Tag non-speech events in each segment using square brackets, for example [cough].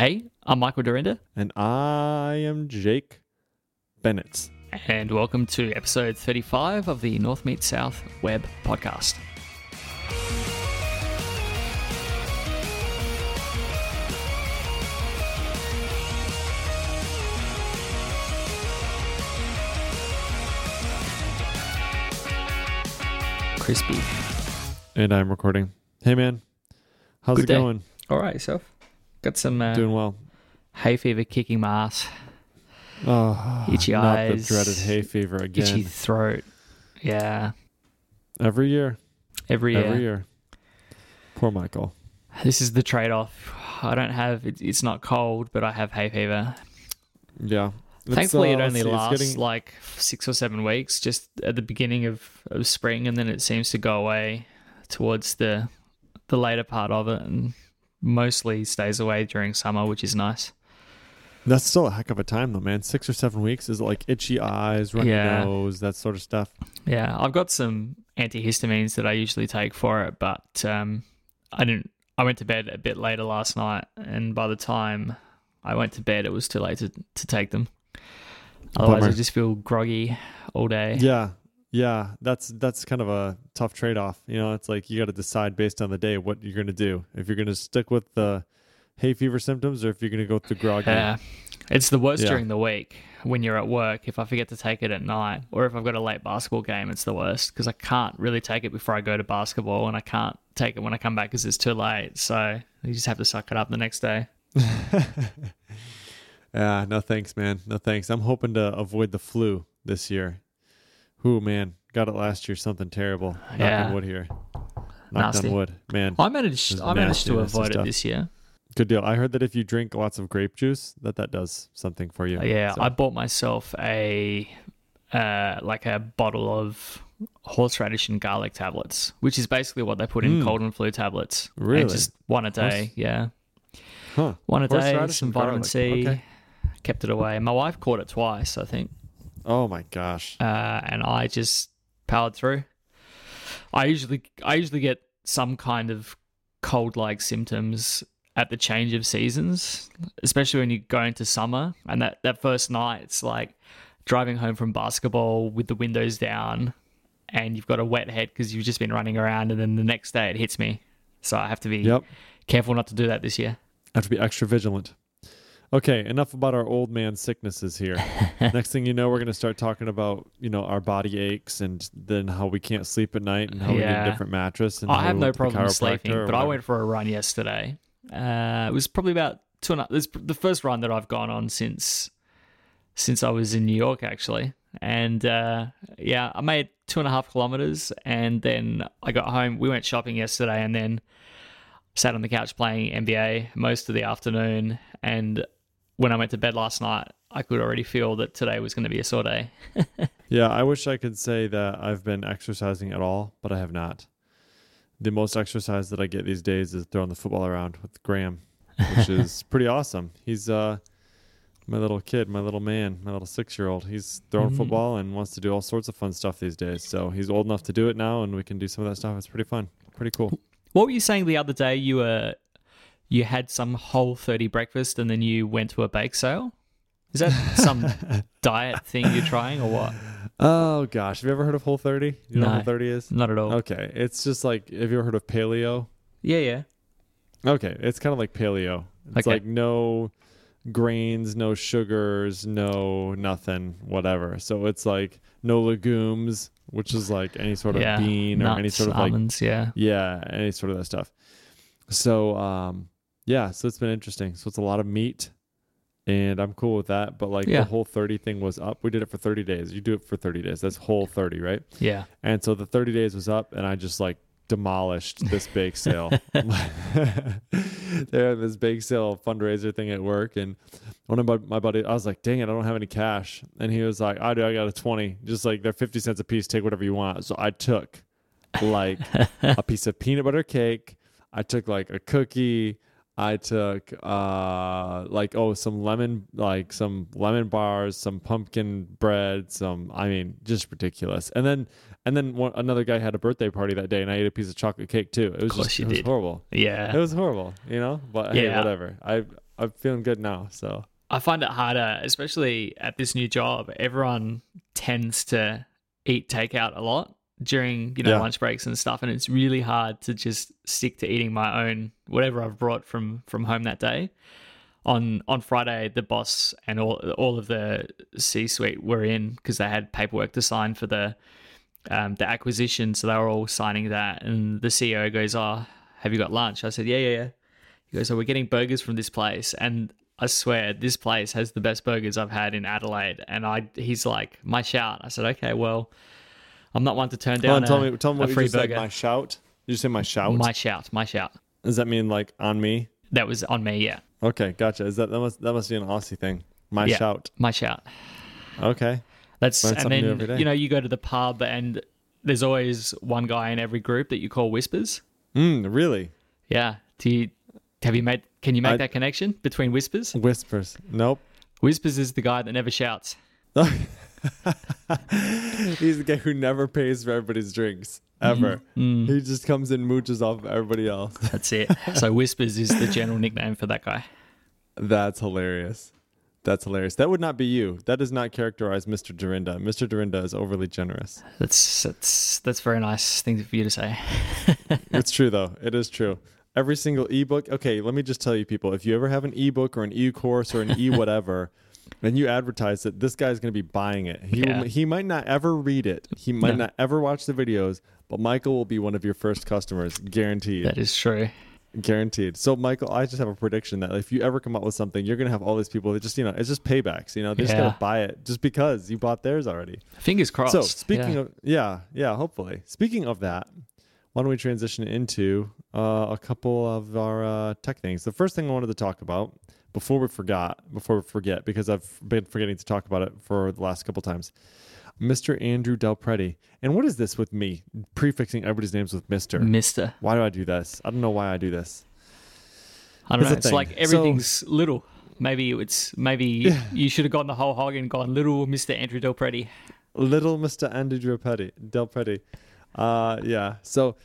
Hey, I'm Michael Dyrynda, And I am Jake Bennett. and welcome to episode 35 of the North Meet South Web Podcast. Crispy. And I'm recording. Hey, man. How's Good it day. going? All right, yourself? Got some uh, Doing well. hay fever kicking my ass, Oh, Itchy not eyes, the dreaded hay fever again. itchy throat. Yeah, Every year. every year. Every year. Poor Michael. This is the trade off. I don't have, it, it's not cold, but I have hay fever. Yeah. It's, Thankfully, uh, it only see, lasts getting- like six or seven weeks, just at the beginning of, of spring, and then it seems to go away towards the the later part of it, and mostly stays away during summer, which is nice. That's still a heck of a time, though, man. Six or seven weeks is like itchy eyes, runny Yeah. nose, that sort of stuff. Yeah, I've got some antihistamines that I usually take for it, but um, I didn't. I went to bed a bit later last night, and by the time I went to bed, it was too late to, to take them. Otherwise, I just feel groggy all day. Yeah. Yeah. That's that's kind of a tough trade off. You know, it's like you got to decide based on the day what you're going to do. If you're going to stick with the hay fever symptoms or if you're going to go the groggy. Yeah. It's the worst Yeah. during the week when you're at work. If I forget to take it at night, or if I've got a late basketball game, it's the worst because I can't really take it before I go to basketball, and I can't take it when I come back because it's too late. So you just have to suck it up the next day. Yeah, [laughs] [laughs] no thanks, man. No thanks. I'm hoping to avoid the flu this year. Who man, got it last year. Something terrible. Knock Yeah. on wood here. Knock Nasty. on wood, man. I managed. I managed to avoid it this year. Good deal. I heard that if you drink lots of grape juice, that that does something for you. Uh, Yeah, So- I bought myself a uh, like a bottle of horseradish and garlic tablets, which is basically what they put in Mm. cold and flu tablets. And Really? just one a day. Horse- Yeah, huh. one a day. Some and vitamin garlic. C. Okay. Kept it away. My wife caught it twice, I think, Oh my gosh. uh, and I just powered through. I usually I usually get some kind of cold-like symptoms at the change of seasons, especially when you go into summer. And that, that first night, it's like driving home from basketball with the windows down and you've got a wet head because you've just been running around. And then the next day it hits me. So I have to be Yep. careful not to do that this year. I Have to be extra vigilant. Okay, enough about our old man sicknesses here. [laughs] Next thing you know, we're going to start talking about you know our body aches and then how we can't sleep at night and how we need a different mattress. And I have no went to the problem sleeping, but I went for a run yesterday. Uh, it was probably about two and a, this the first run that I've gone on since since I was in New York, actually. And uh, yeah, I made two and a half kilometers, and then I got home. We went shopping yesterday, and then sat on the couch playing NBA most of the afternoon. And when I went to bed last night, I could already feel that today was going to be a sore day. [laughs] Yeah, I wish I could say that I've been exercising at all, but I have not. The most exercise that I get these days is throwing the football around with Graham, which [laughs] is pretty awesome. He's uh my little kid, my little man, my little six year old. He's throwing Mhm. football and wants to do all sorts of fun stuff these days. So he's old enough to do it now and we can do some of that stuff. It's pretty fun. Pretty cool. What were you saying the other day? You were you had some whole 30 breakfast and then you went to a bake sale? Is that some [laughs] diet thing you're trying or what? Oh gosh. Have you ever heard of Whole 30? You know No. what Whole 30 is? Not at all. Okay. It's just like have you ever heard of paleo? Yeah, yeah. Okay, it's kind of like paleo. It's Okay. like no grains, no sugars, no nothing, whatever. So it's like no legumes, which is like any sort of yeah. bean or Nuts, any sort of like almonds, yeah. yeah, any sort of that stuff. So um yeah, so it's been interesting. So it's a lot of meat and I'm cool with that, but like Yeah. the whole 30 thing was up. We did it for 30 days. You do it for 30 days. That's whole 30, right? Yeah. And so the 30 days was up, and I just like demolished this bake sale. [laughs] [laughs] they had this bake sale fundraiser thing at work, and one of my, my buddy, I was like, "Dang it, I don't have any cash." And he was like, "I do. I got a 20. Just like they're 50 cents a piece. Take whatever you want." So I took like [laughs] a piece of peanut butter cake. I took like a cookie. I took uh like oh some lemon like some lemon bars, some pumpkin bread, some I mean just ridiculous. And then and then one, another guy had a birthday party that day, and I ate a piece of chocolate cake too. It was course just it was horrible. Yeah. It was horrible, you know. But hey, whatever. I I'm feeling good now. So I find it harder, especially at this new job. Everyone tends to eat takeout a lot during you know Yeah. lunch breaks and stuff, and it's really hard to just stick to eating my own whatever I've brought from from home that day. On on Friday, the boss and all all of the C suite were in because they had paperwork to sign for the um, the acquisition, so they were all signing that. And the CEO goes, "Oh, have you got lunch?" I said, "Yeah, yeah, yeah." He goes, "So we're getting burgers from this place," and I swear this place has the best burgers I've had in Adelaide. And I, he's like, "My shout." I said, "Okay, well, I'm not one to turn down on, tell a, me, tell me what you just burger." said. My shout. Did you say my shout? my shout, my shout. Does that mean like on me? That was on me. Yeah, Okay, gotcha. Is that that must that must be an Aussie thing? My Yeah. shout. my shout. Okay. That's Learn and then you know you go to the pub and there's always one guy in every group that you call whispers. Mm, really? Yeah. Do you have you made? Can you make I- that connection between whispers? Whispers. Nope. Whispers is the guy that never shouts. [laughs] [laughs] He's the guy who never pays for everybody's drinks ever. Mm, He just comes in mooches off of everybody else. [laughs] that's it. so whispers is the general nickname for that guy. That's hilarious. That's hilarious. That would not be you. That does not characterize Mr. Dyrynda. Mr. Dyrynda is overly generous. That's that's that's very nice thing for you to say. [laughs] it's true though. It is true. Every single ebook. Okay, let me just tell you, people. If you ever have an ebook or an e-course or an e and you advertise that this guy's going to be buying it. He Yeah. will, he might not ever read it. He might No. not ever watch the videos, but Michael will be one of your first customers, guaranteed. That is true. Guaranteed. So, Michael, I just have a prediction that if you ever come up with something, you're going to have all these people that just, you know, it's just paybacks. You know, they just Yeah. got to buy it just because you bought theirs already. Fingers crossed. So, speaking Yeah. of, yeah, yeah, hopefully. Speaking of that, why don't we transition into uh, a couple of our uh, tech things? The first thing I wanted to talk about before we forgot, before we forget, because I've been forgetting to talk about it for the last couple times, Mr. Andrew Del Prete. And what is this with me prefixing everybody's names with Mr.? Mister. Why do I do this? I don't know why I do this. I don't Here's know. It's thing. like So- everything's little. Maybe it's maybe Yeah. [laughs] you should have gone the whole hog and gone little Mister Andrew Del Prete. Little Mr. Andrew Del Prete. Del Prete. Uh, yeah. So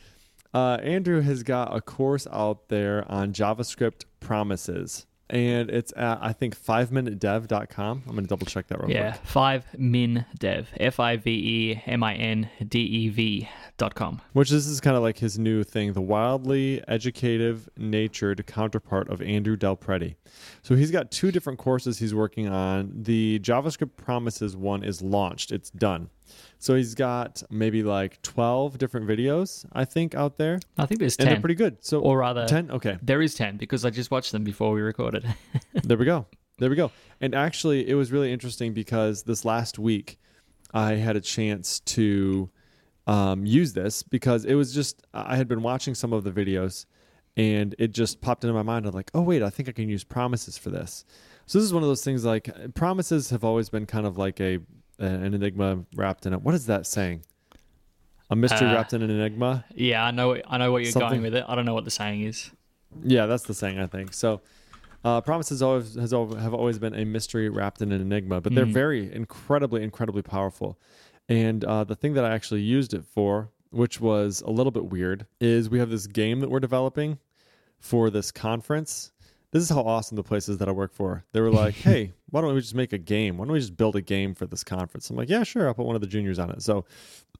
uh, Andrew has got a course out there on JavaScript promises. And it's at, I think, 5minutedev.com. I'm going to double check that real Yeah, quick. five min dev f i v e m i n d e v dot com. Which this is kind of like his new thing, the wildly educative natured counterpart of Andrew Del Prete. So he's got two different courses he's working on. The JavaScript promises one is launched, it's done. So he's got maybe like 12 different videos, I think, out there. I think there's And they're ten, pretty good. So or rather, 10? Okay. there is ten because I just watched them before we recorded. [laughs] there we go. There we go. And actually, it was really interesting because this last week, I had a chance to um, use this because it was just I had been watching some of the videos, and it just popped into my mind. I'm like, oh wait, I think I can use promises for this. So this is one of those things like promises have always been kind of like a an enigma wrapped in it. What is that saying? A mystery Uh, wrapped in an enigma. yeah, I know. I know what you're Something- going with it. I don't know what the saying is. Yeah, that's the saying I think. So, uh, promises always has al- have always been a mystery wrapped in an enigma, but they're Mhm. very incredibly, incredibly powerful. And uh, the thing that I actually used it for, which was a little bit weird, is we have this game that we're developing for this conference. This is how awesome the places that I work for. They were like, [laughs] "Hey, why don't we just make a game? Why don't we just build a game for this conference?" I'm like, "Yeah, sure. I'll put one of the juniors on it." So,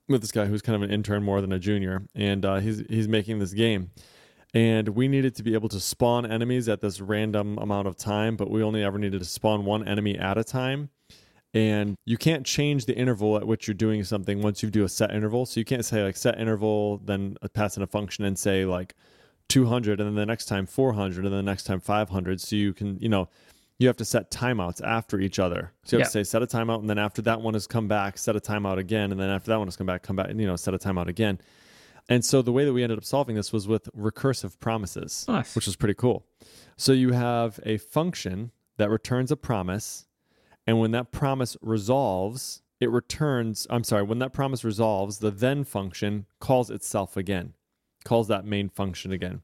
with this guy who's kind of an intern more than a junior, and uh, he's he's making this game and we needed to be able to spawn enemies at this random amount of time, but we only ever needed to spawn one enemy at a time. And you can't change the interval at which you're doing something once you do a set interval. So you can't say like set interval, then pass in a function and say like 200, and then the next time 400, and then the next time 500. So you can, you know, you have to set timeouts after each other. So you have to say set a timeout, and then after that one has come back, set a timeout again, and then after that one has come back, come back, and you know, set a timeout again. And so the way that we ended up solving this was with recursive promises, Nice. which is pretty cool. So you have a function that returns a promise, and when that promise resolves, it returns, I'm sorry, when that promise resolves, the then function calls itself again, calls that main function again.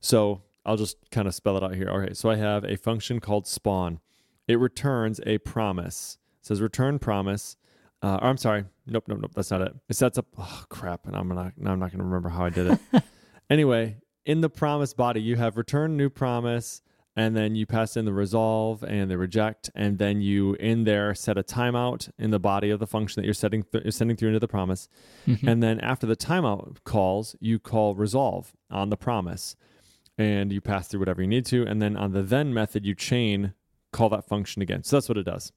So I'll just kind of spell it out here. Okay, so I have a function called spawn. It returns a promise. It says return promise. Uh, or I'm sorry. Nope, nope, nope. That's not it. It sets up. Oh crap! And I'm not. Now I'm not going to remember how I did it. [laughs] anyway, in the promise body, you have return new promise, and then you pass in the resolve and the reject, and then you in there set a timeout in the body of the function that you're setting th- you're sending through into the promise, Mhm. and then after the timeout calls, you call resolve on the promise, and you pass through whatever you need to, and then on the then method you chain call that function again. So that's what it does.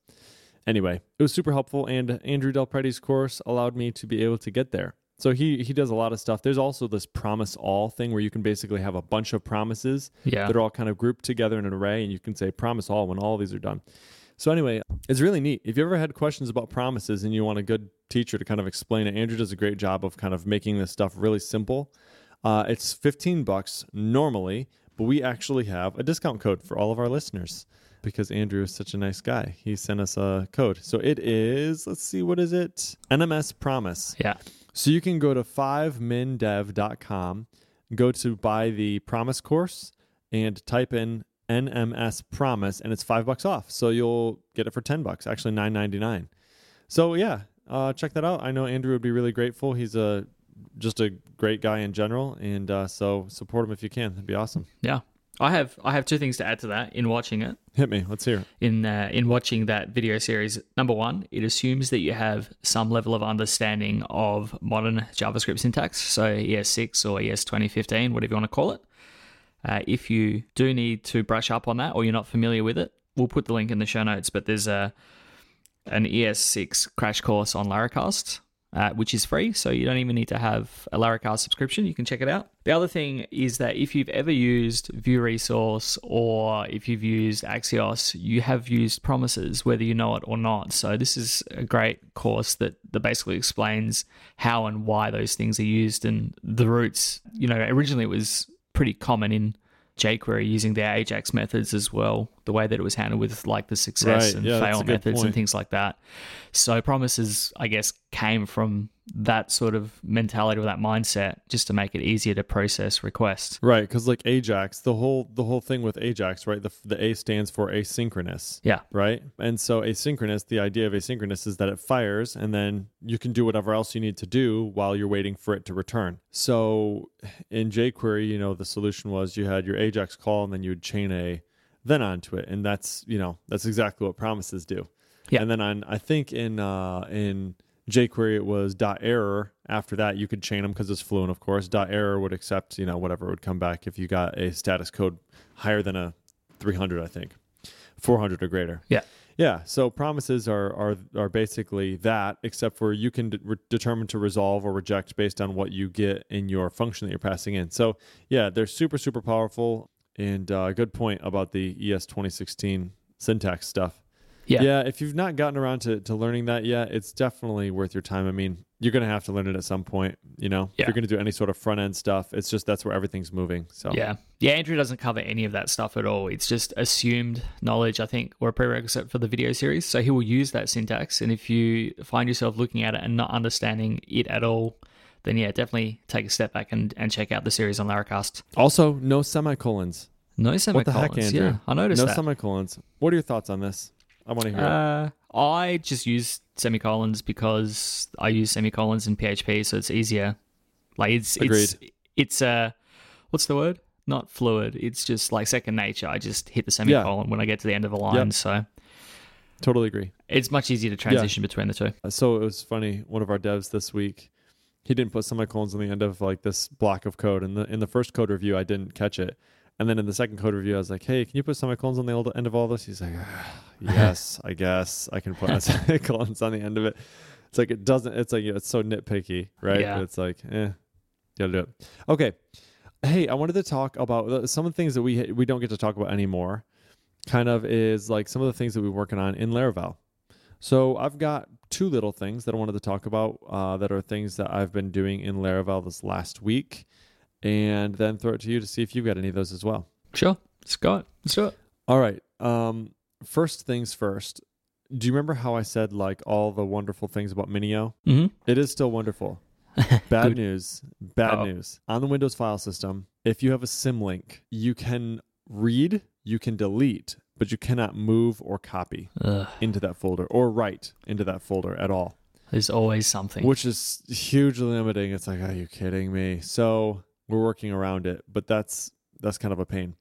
Anyway, it was super helpful, and Andrew Del course allowed me to be able to get there. So he he does a lot of stuff. There's also this promise all thing where you can basically have a bunch of promises yeah. that are all kind of grouped together in an array, and you can say promise all when all these are done. So anyway, it's really neat. If you ever had questions about promises and you want a good teacher to kind of explain it, Andrew does a great job of kind of making this stuff really simple. Uh, it's 15 bucks normally, but we actually have a discount code for all of our listeners because Andrew is such a nice guy. He sent us a code. So it is, let's see, what is it? NMS Promise. Yeah. So you can go to 5mindev.com, go to buy the promise course, and type in NMS promise, and it's five bucks off. So you'll get it for 10 bucks, actually nine ninety nine. So yeah, uh, check that out. I know Andrew would be really grateful. He's a just a great guy in general, and uh, so support him if you can. That'd be awesome. Yeah. I have I have two things to add to that in watching it. Hit me. Let's hear it. in uh, in watching that video series. Number one, it assumes that you have some level of understanding of modern JavaScript syntax, so ES6 or ES 2015, whatever you want to call it. Uh, if you do need to brush up on that or you're not familiar with it, we'll put the link in the show notes. But there's a an ES6 crash course on Laracast, uh, which is free, so you don't even need to have a Laracast subscription. You can check it out. The other thing is that if you've ever used Vue Resource or if you've used Axios, you have used promises, whether you know it or not. So this is a great course that, that basically explains how and why those things are used and the roots. You know, originally it was pretty common in jQuery using their Ajax methods as well, the way that it was handled with like the success Right, and yeah, fail methods and things like that. So promises, I guess, came from that sort of mentality or that mindset just to make it easier to process requests. Right, because like Ajax, the whole the whole thing with Ajax, right? The the A stands for asynchronous. Yeah. right? And so asynchronous, the idea of asynchronous is that it fires and then you can do whatever else you need to do while you're waiting for it to return. So in jQuery, you know, the solution was you had your Ajax call and then you would chain a then onto it. And that's, you know, that's exactly what promises do. Yeah. And then on I think in uh in jQuery it was dot error. After that you could chain them because it's fluent, of course. Dot error would accept, you know, whatever would come back if you got a status code higher than a 300, I think. 400 or greater. Yeah. Yeah. So promises are are are basically that, except for you can de- re- determine to resolve or reject based on what you get in your function that you're passing in. So yeah, they're super super powerful. And uh, good point about the ES 2016 syntax stuff. Yeah. Yeah. If you've not gotten around to, to learning that yet, it's definitely worth your time. I mean, you're going to have to learn it at some point. You know, Yeah. if you're going to do any sort of front end stuff, it's just that's where everything's moving. So Yeah. Yeah, Andrew doesn't cover any of that stuff at all. It's just assumed knowledge, I think, or a prerequisite for the video series. So he will use that syntax. And if you find yourself looking at it and not understanding it at all, then yeah, definitely take a step back and, and check out the series on Laracast. also no semicolons. No semicolons. What the heck. Andrew? yeah, I noticed no that. semicolons. What are your thoughts on this? I want to hear it. Uh, I just use semicolons because I use semicolons in PHP, so it's easier. Like it's it's it's uh, what's the word? Not fluid. It's just like second nature. I just hit the semicolon when I get to the end of a line, Yep. so Totally agree. it's much easier to transition between the two. So it was funny. One of our devs this week, he didn't put semicolons on the end of like this block of code. And the in the first code review, I didn't catch it. And then in the second code review, I was like, "Hey, can you put semicolons on the old- end of all this?" He's like, "Ah, "Yes, I guess I can put [laughs] semicolons on the end of it." It's like it doesn't. It's like it's so nitpicky, right? Yeah. It's like, eh, gotta do it. Okay. Hey, I wanted to talk about uh, some of the things that we we don't get to talk about anymore. Kind of is like some of the things that we're working on in Laravel. So I've got two little things that I wanted to talk about uh, that are things that I've been doing in Laravel this last week, and then throw it to you to see if you've got any of those as well. Sure, Scott, let's do it. All right. Um, first things first. Do you remember how I said like all the wonderful things about Minio? Mm-hmm. It is still wonderful. [laughs] Bad news. Bad Uh-oh. news. On the Windows file system, if you have a symlink, you can read, you can delete, but you cannot move or copy Ugh, into that folder or write into that folder at all. there's always something. which is hugely limiting. It's like, are you kidding me? So we're working around it, but that's that's kind of a pain.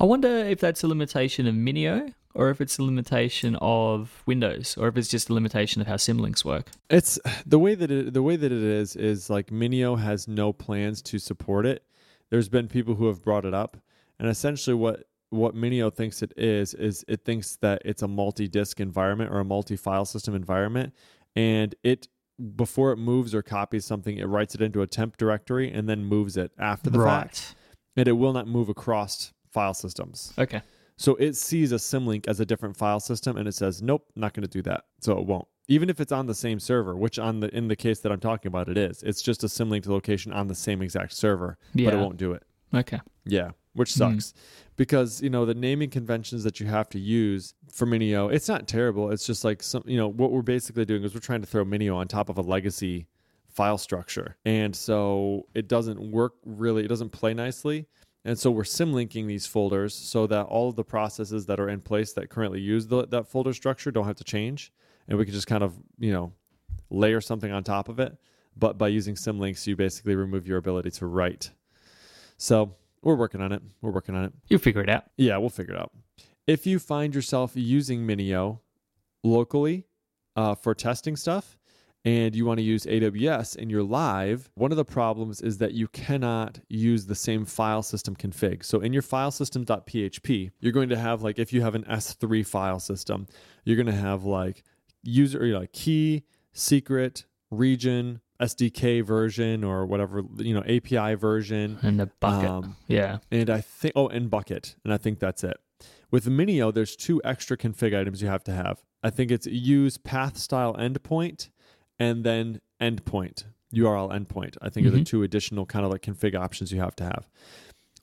I wonder if that's a limitation of Minio or if it's a limitation of Windows or if it's just a limitation of how symlinks work. It's the way that it the way that it is is like Minio has no plans to support it. There's been people who have brought it up, and essentially what what Minio thinks it is is it thinks that it's a multi-disk environment or a multi-file system environment, and it before it moves or copies something, it writes it into a temp directory and then moves it after the fact, and it will not move across file systems. Okay. So it sees a symlink as a different file system and it says, nope, not going to do that. So it won't. Even if it's on the same server, which on the in the case that I'm talking about it is. It's just a symlink to location on the same exact server, but it won't do it. Okay. Yeah, which Hmm. sucks. Because, you know, the naming conventions that you have to use for Minio, it's not terrible. It's just like some, you know, what we're basically doing is we're trying to throw Minio on top of a legacy file structure. And so it doesn't work really, it doesn't play nicely. And so we're symlinking these folders so that all of the processes that are in place that currently use the, that folder structure don't have to change. And we can just kind of, you know, layer something on top of it. But by using symlinks, you basically remove your ability to write. So we're working on it. We're working on it. You'll figure it out. Yeah, we'll figure it out. If you find yourself using Minio locally uh, for testing stuff and you want to use AWS and you're live, one of the problems is that you cannot use the same file system config. So in your file system.php, you're going to have like if you have an S3 file system, you're going to have like user you know, like key, secret, region, SDK version or whatever, you know, API version. And the bucket. Um, yeah. and I think oh, and bucket, and I think that's it. With Minio, there's two extra config items you have to have. I think it's use path style endpoint and then endpoint URL endpoint. I think are the Mhm. two additional kind of like config options you have to have.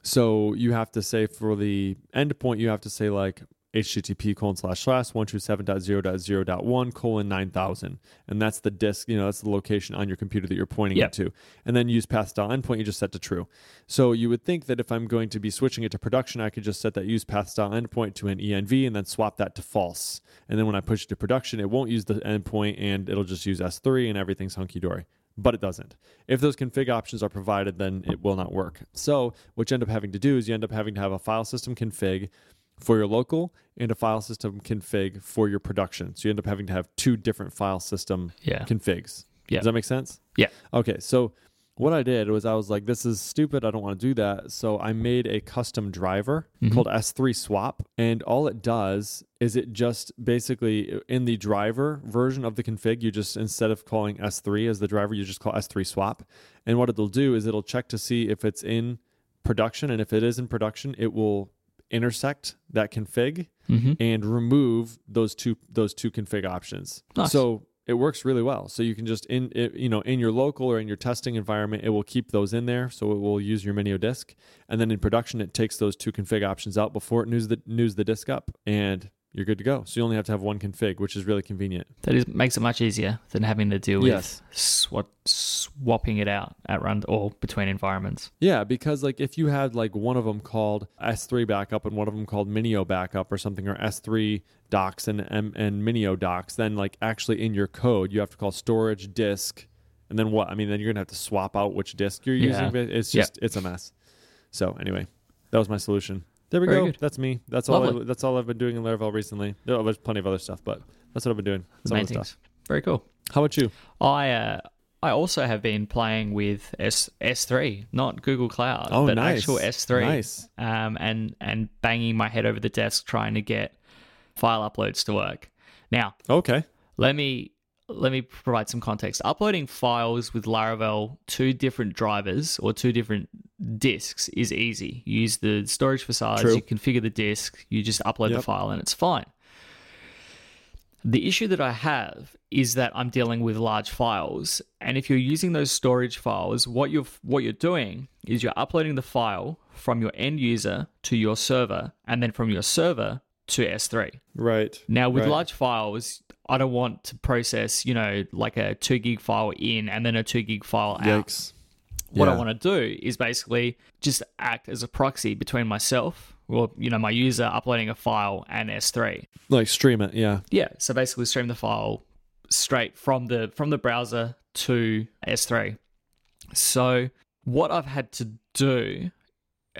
So you have to say for the endpoint, you have to say like http colon slash slash 127.0.0.1 colon 9000 and that's the disk you know that's the location on your computer that you're pointing Yep. it to and then use path style endpoint you just set to true so you would think that if i'm going to be switching it to production i could just set that use path style endpoint to an env and then swap that to false and then when i push it to production it won't use the endpoint and it'll just use s3 and everything's hunky-dory but it doesn't. If those config options are provided, then it will not work. So, what you end up having to do is you end up having to have a file system config for your local and a file system config for your production. So, you end up having to have two different file system Yeah. configs. Yeah. Does that make sense? Yeah. Okay. So, what I did was I was like, this is stupid. I don't want to do that. So, I made a custom driver Mhm. called S3 Swap. And all it does is it just basically in the driver version of the config, you just instead of calling S3 as the driver, you just call S3 Swap. And what it'll do is it'll check to see if it's in production. And if it is in production, it will intersect that config Mm-hmm. and remove those two those two config options. Nice. So it works really well. So you can just in it, you know in your local or in your testing environment, it will keep those in there. So it will use your Minio disk, and then in production, it takes those two config options out before it news the news the disk up, and you're good to go. So you only have to have one config, which is really convenient. That is, makes it much easier than having to deal with Yes. swap, swapping it out at run or between environments. Yeah, because like if you had like one of them called S3 backup and one of them called Minio backup or something, or S3 docs and and, and Minio docs, then like actually in your code you have to call storage disk, and then what? I mean, then you're gonna have to swap out which disk you're Yeah. using. It's just it's a mess. So anyway, that was my solution. There we Very go. good. That's me. That's all. I, that's all I've been doing in Laravel recently. There- There's plenty of other stuff, but that's what I've been doing. Some of stuff. Very cool. How about you? I uh, I also have been playing with S S3, not Google Cloud, Oh, but nice. actual S3. Nice. Um, and and banging my head over the desk trying to get file uploads to work. Now, Okay. let me let me provide some context. Uploading files with Laravel to different drivers or two different disks is easy. You use the storage facades, True. you configure the disk, you just upload the file and it's fine. The issue that I have is that I'm dealing with large files, and if you're using those storage files, what you're what you're doing is you're uploading the file from your end user to your server, and then from your server to S3. Right. Now, with Right. large files, I don't want to process, you know, like a two gig file in and then a two gig file out. Yikes. What I want to do is basically just act as a proxy between myself or, you know, my user uploading a file and S3. Like stream it. Yeah. Yeah. So basically stream the file straight from the from the browser to S3. So what I've had to do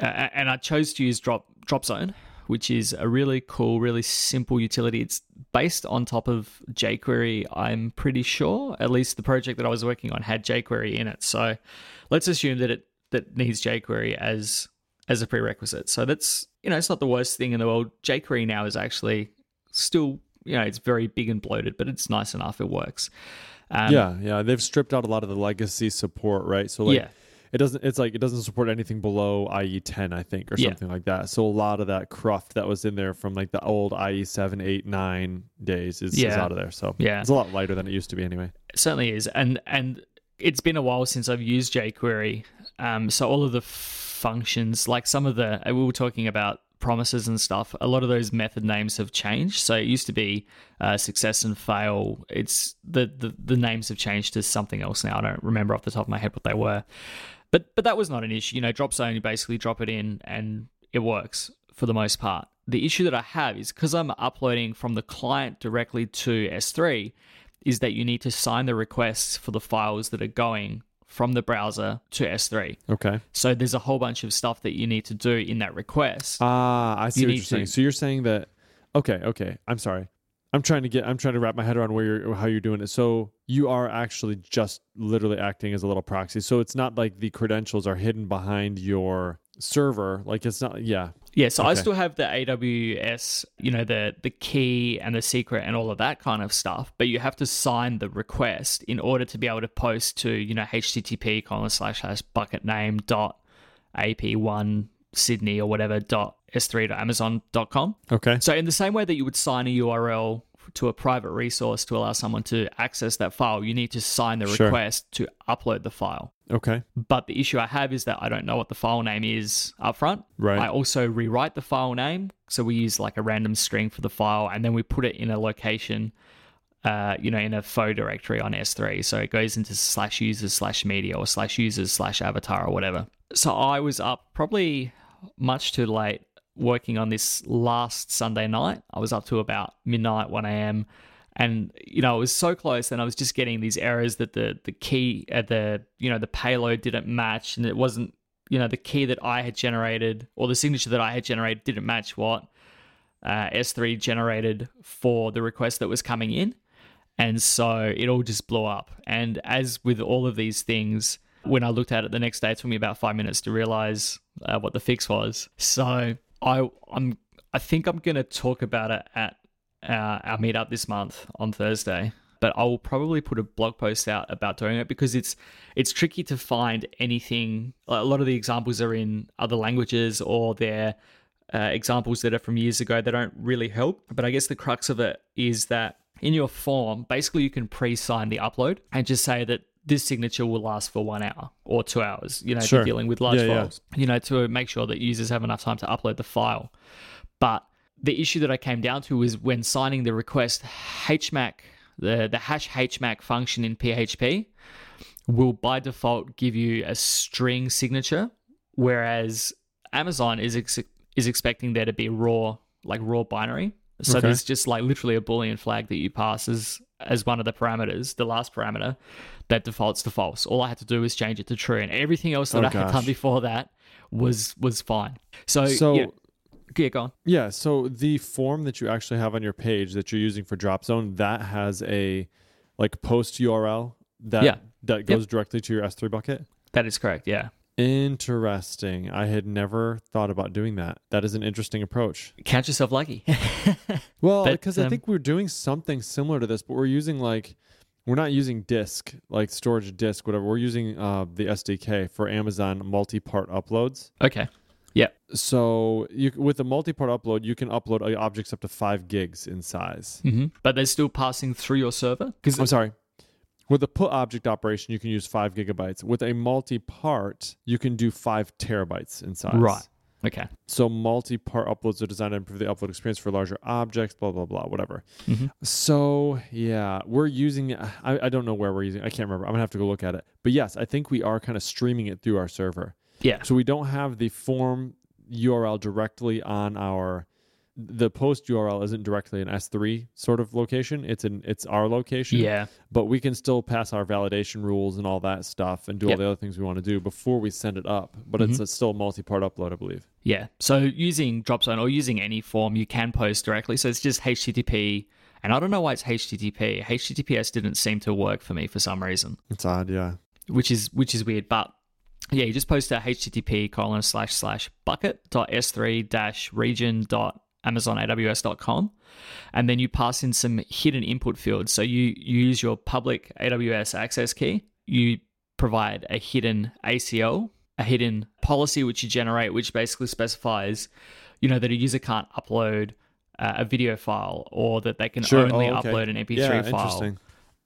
uh, and I chose to use drop Dropzone, which is a really cool, really simple utility. It's based on top of jQuery, I'm pretty sure. At least the project that I was working on had jQuery in it. So let's assume that it that needs jQuery as as a prerequisite. So that's you know, it's not the worst thing in the world. jQuery now is actually still, you know, it's very big and bloated, but it's nice enough. It works. Um, yeah, yeah. They've stripped out a lot of the legacy support, right? So like yeah it doesn't it's like it doesn't support anything below IE 10 I think or something yeah. like that. So a lot of that cruft that was in there from like the old IE 7, 8, 9 days is, yeah. is out of there. So yeah. it's a lot lighter than it used to be anyway. It certainly is. And and it's been a while since I've used jQuery. Um, so all of the functions, like some of the we were talking about promises and stuff, a lot of those method names have changed. So it used to be uh, success and fail. It's the, the the names have changed to something else now. I don't remember off the top of my head what they were. But but that was not an issue. You know, Dropzone, you basically drop it in and it works for the most part. The issue that I have is because I'm uploading from the client directly to S3, is that you need to sign the requests for the files that are going from the browser to S3. Okay. So there's a whole bunch of stuff that you need to do in that request. Ah, I see you what you're saying. So you're saying that okay, okay. I'm sorry. I'm trying to get I'm trying to wrap my head around where you're how you're doing it. So you are actually just literally acting as a little proxy. So it's not like the credentials are hidden behind your server. Like it's not yeah. Yeah, so okay. I still have the AWS, you know, the the key and the secret and all of that kind of stuff, but you have to sign the request in order to be able to post to, you know, HTTP colon slash slash bucket name dot AP1 Sydney or whatever dot s3.amazon.com. Okay. So in the same way that you would sign a URL to a private resource to allow someone to access that file, you need to sign the sure. request to upload the file. Okay. But the issue I have is that I don't know what the file name is up front. Right. I also rewrite the file name. So we use like a random string for the file and then we put it in a location, uh, you know, in a faux directory on S3. So it goes into slash users slash media or slash users slash avatar or whatever. So I was up probably much too late working on this last Sunday night. I was up to about midnight, 1 a.m. And you know, it was so close, and I was just getting these errors that the the key at uh, the you know the payload didn't match, and it wasn't you know the key that I had generated or the signature that I had generated didn't match what uh, S3 generated for the request that was coming in, and so it all just blew up. And as with all of these things, when I looked at it the next day, it took me about five minutes to realize uh, what the fix was. So I I'm I think I'm to talk about it at our, our meetup this month on Thursday. But I will probably put a blog post out about doing it because it's it's tricky to find anything. A lot of the examples are in other languages or they're uh, examples that are from years ago. They don't really help. But I guess the crux of it is that in your form, basically you can pre-sign the upload and just say that this signature will last for one hour or two hours, you know, sure. dealing with large yeah, files, yeah. you know, to make sure that users have enough time to upload the file. But the issue that I came down to was when signing the request, HMAC, the, the hash HMAC function in PHP will by default give you a string signature, whereas Amazon is ex- is expecting there to be raw, like raw binary. So okay. there's just like literally a Boolean flag that you pass as as one of the parameters, the last parameter, that defaults to false. All I had to do was change it to true, and everything else that oh, I gosh. had done before that was was fine. So, so yeah, yeah, go on. Yeah, so the form that you actually have on your page that you're using for Drop Zone that has a like post URL that yeah. that goes yep. directly to your S3 bucket. That is correct. Yeah. Interesting. I had never thought about doing that. That is an interesting approach. Count yourself lucky. [laughs] well, because um, I think we're doing something similar to this, but we're using like we're not using disk like storage disk whatever. We're using uh, the SDK for Amazon multi-part uploads. Okay. Yeah. So you with a multi-part upload, you can upload uh, objects up to five gigs in size. Mm-hmm. But they're still passing through your server. Because I'm sorry. With a put object operation, you can use five gigabytes. With a multi part, you can do five terabytes in size. Right. Okay. So multi part uploads are designed to improve the upload experience for larger objects, blah, blah, blah, whatever. Mm-hmm. So, yeah, we're using, I, I don't know where we're using, I can't remember. I'm going to have to go look at it. But yes, I think we are kind of streaming it through our server. Yeah. So we don't have the form URL directly on our the post URL isn't directly an S3 sort of location. It's an it's our location. Yeah. But we can still pass our validation rules and all that stuff and do Yep. all the other things we want to do before we send it up. But it's mm-hmm. a still multi-part upload, I believe. Yeah. So using Dropzone or using any form, you can post directly. So it's just HTTP. And I don't know why it's HTTP. HTTPS didn't seem to work for me for some reason, It's odd, yeah. which is which is weird. But yeah, you just post a HTTP colon slash slash bucket dot s3 dash region dot amazonaws.com and then you pass in some hidden input fields. So you, you use your public AWS access key. You provide a hidden ACL, a hidden policy which you generate, which basically specifies, you know, that a user can't upload uh, a video file or that they can only Oh, okay. upload an MP3 yeah, file. interesting.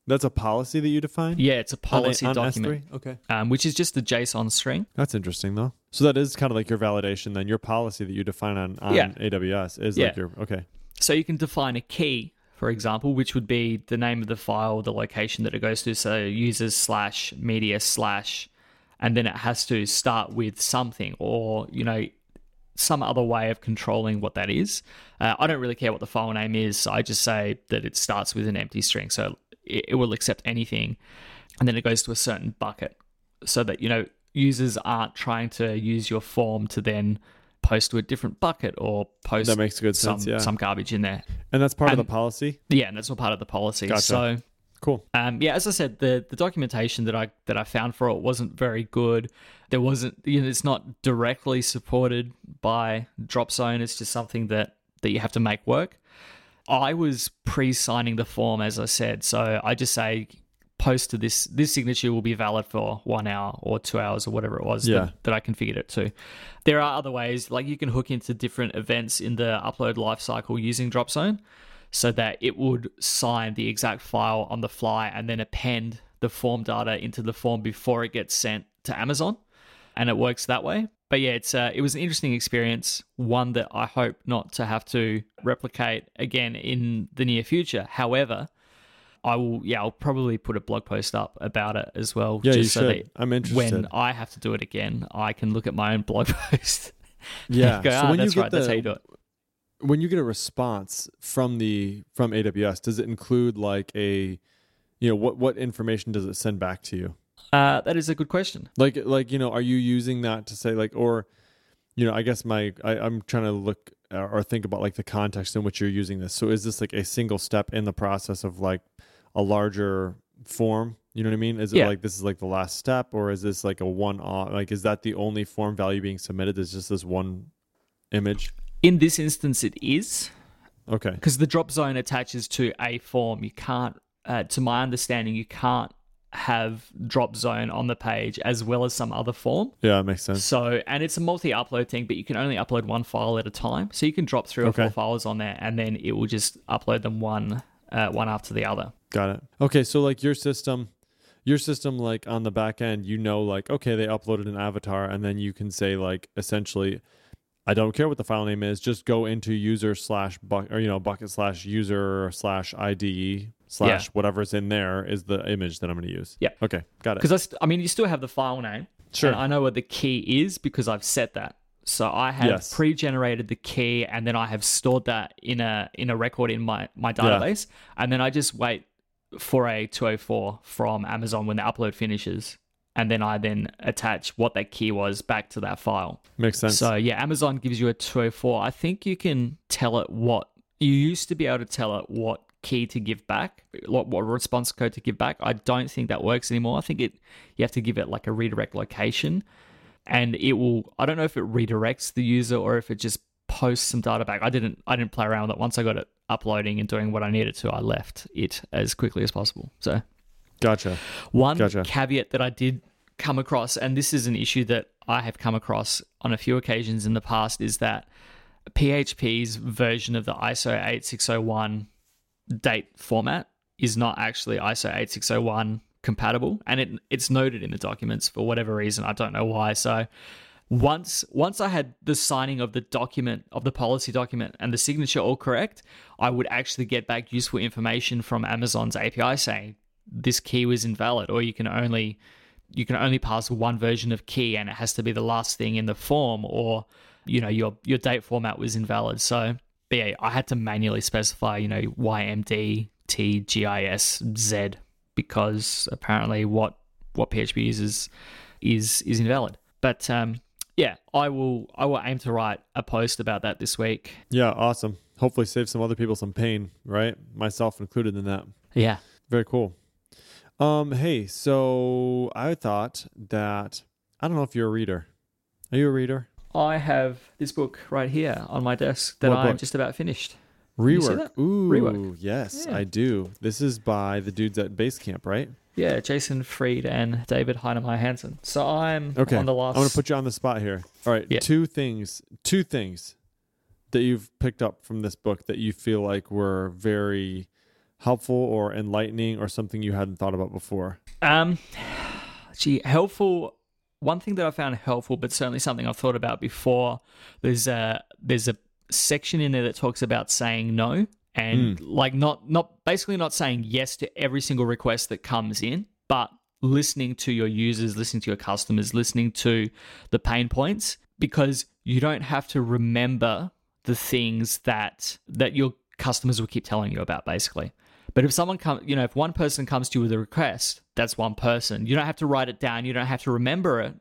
That's a policy that you define? Yeah, it's a On a- policy on document, S3? Okay. um, which is just a JSON string. That's interesting though. So that is kind of like your validation then. Your policy that you define on, on Yeah. AWS is Yeah. like your okay. So you can define a key, for example, which would be the name of the file, the location that it goes to. So users slash media slash, and then it has to start with something or, you know, some other way of controlling what that is. Uh, I don't really care what the file name is. So I just say that it starts with an empty string. So it, it will accept anything. And then it goes to a certain bucket so that, you know, users aren't trying to use your form to then post to a different bucket or post That makes good some, sense, yeah. some garbage in there. And that's part of the policy. Yeah, and that's all part of the policy. Gotcha. So, Cool. um, yeah, as I said, the the documentation that I that I found for it wasn't very good. There wasn't, you know, it's not directly supported by Dropzone. It's just something that that you have to make work. I was pre-signing the form, as I said, so I just say post to this. This signature will be valid for one hour or two hours or whatever it was Yeah. that, that I configured it to. There are other ways, like you can hook into different events in the upload lifecycle using Dropzone so that it would sign the exact file on the fly and then append the form data into the form before it gets sent to Amazon. And it works that way. But yeah, it's uh, it was an interesting experience, one that I hope not to have to replicate again in the near future. However, I will, yeah, I'll probably put a blog post up about it as well, Yeah, just so should. that I'm interested. when I have to do it again, I can look at my own blog [laughs] post. yeah. [laughs] go, so ah, when that's you get right, the, that's how you do it. when you get a response from the from AWS, does it include like a you know what what information does it send back to you? Uh, that is a good question. Like like you know, are you using that to say like or you know, I guess my I, I'm trying to look uh, or think about like the context in which you're using this. So is this like a single step in the process of like a larger form? You know what I mean? Is it Yeah. like this is like the last step, or is this like a one off? Like, is that the only form value being submitted? Is just this one image? In this instance, it is Okay. because the drop zone attaches to a form. You can't, uh, to my understanding, you can't have drop zone on the page as well as some other form. Yeah, that makes sense. So, and it's a multi-upload thing, but you can only upload one file at a time. So you can drop three or Okay. four files on there, and then it will just upload them one, uh, one after the other. Got it. Okay, so like your system, your system, like on the back end, you know, like okay, they uploaded an avatar, and then you can say like essentially, I don't care what the file name is, just go into user slash bucket or you know bucket slash user slash ID slash whatever's in there is the image that I'm going to use. Yeah. Okay, got it. Because I, st- I mean, you still have the file name. Sure. And I know what the key is because I've set that. So I have Yes. pre-generated the key, and then I have stored that in a in a record in my my Yeah. database, and then I just wait for a 204 from Amazon when the upload finishes, and then I then attach what that key was back to that file. Makes sense. So yeah, Amazon gives you a 204. I think you can tell it what you used to be able to tell it what key to give back, what, what response code to give back. I don't think that works anymore. I think it you have to give it like a redirect location, and it will. I don't know if it redirects the user or if it just posts some data back. I didn't I didn't play around with it. Once I got it uploading and doing what I needed to, I left it as quickly as possible. So gotcha. one Gotcha. caveat that I did come across, and this is an issue that I have come across on a few occasions in the past, is that PHP's version of the ISO 8601 date format is not actually ISO 8601 compatible, and it it's noted in the documents for whatever reason. I don't know why. So once once I had the signing of the document of the policy document and the signature all correct, I would actually get back useful information from Amazon's API saying this key was invalid, or you can only you can only pass one version of key and it has to be the last thing in the form, or you know your your date format was invalid. So yeah, I had to manually specify, you know, YMD T G I S Z because apparently what what PHP uses is is invalid. But um, yeah, I will I will aim to write a post about that this week. Yeah, awesome. Hopefully, save some other people some pain, right? Myself included in that. Yeah. Very cool. Um, hey, so I thought that I don't know if you're a reader. Are you a reader? I have this book right here on my desk that I'm just about finished. You see Rework. Ooh, Rework. yes, Yeah. I do. This is by the dudes at Basecamp, right? Yeah, Jason Fried and David Heinemeier Hansson. So I'm Okay. on the last. I'm going to put you on the spot here. All right, Yeah. two things, two things that you've picked up from this book that you feel like were very helpful or enlightening or something you hadn't thought about before. Um, gee, helpful. One thing that I found helpful, but certainly something I've thought about before. There's a there's a section in there that talks about saying no and hmm. like not not basically not saying yes to every single request that comes in, but listening to your users, listening to your customers, listening to the pain points because you don't have to remember the things that that your customers will keep telling you about basically. But if someone comes, you know, if one person comes to you with a request, that's one person. You don't have to write it down. You don't have to remember it.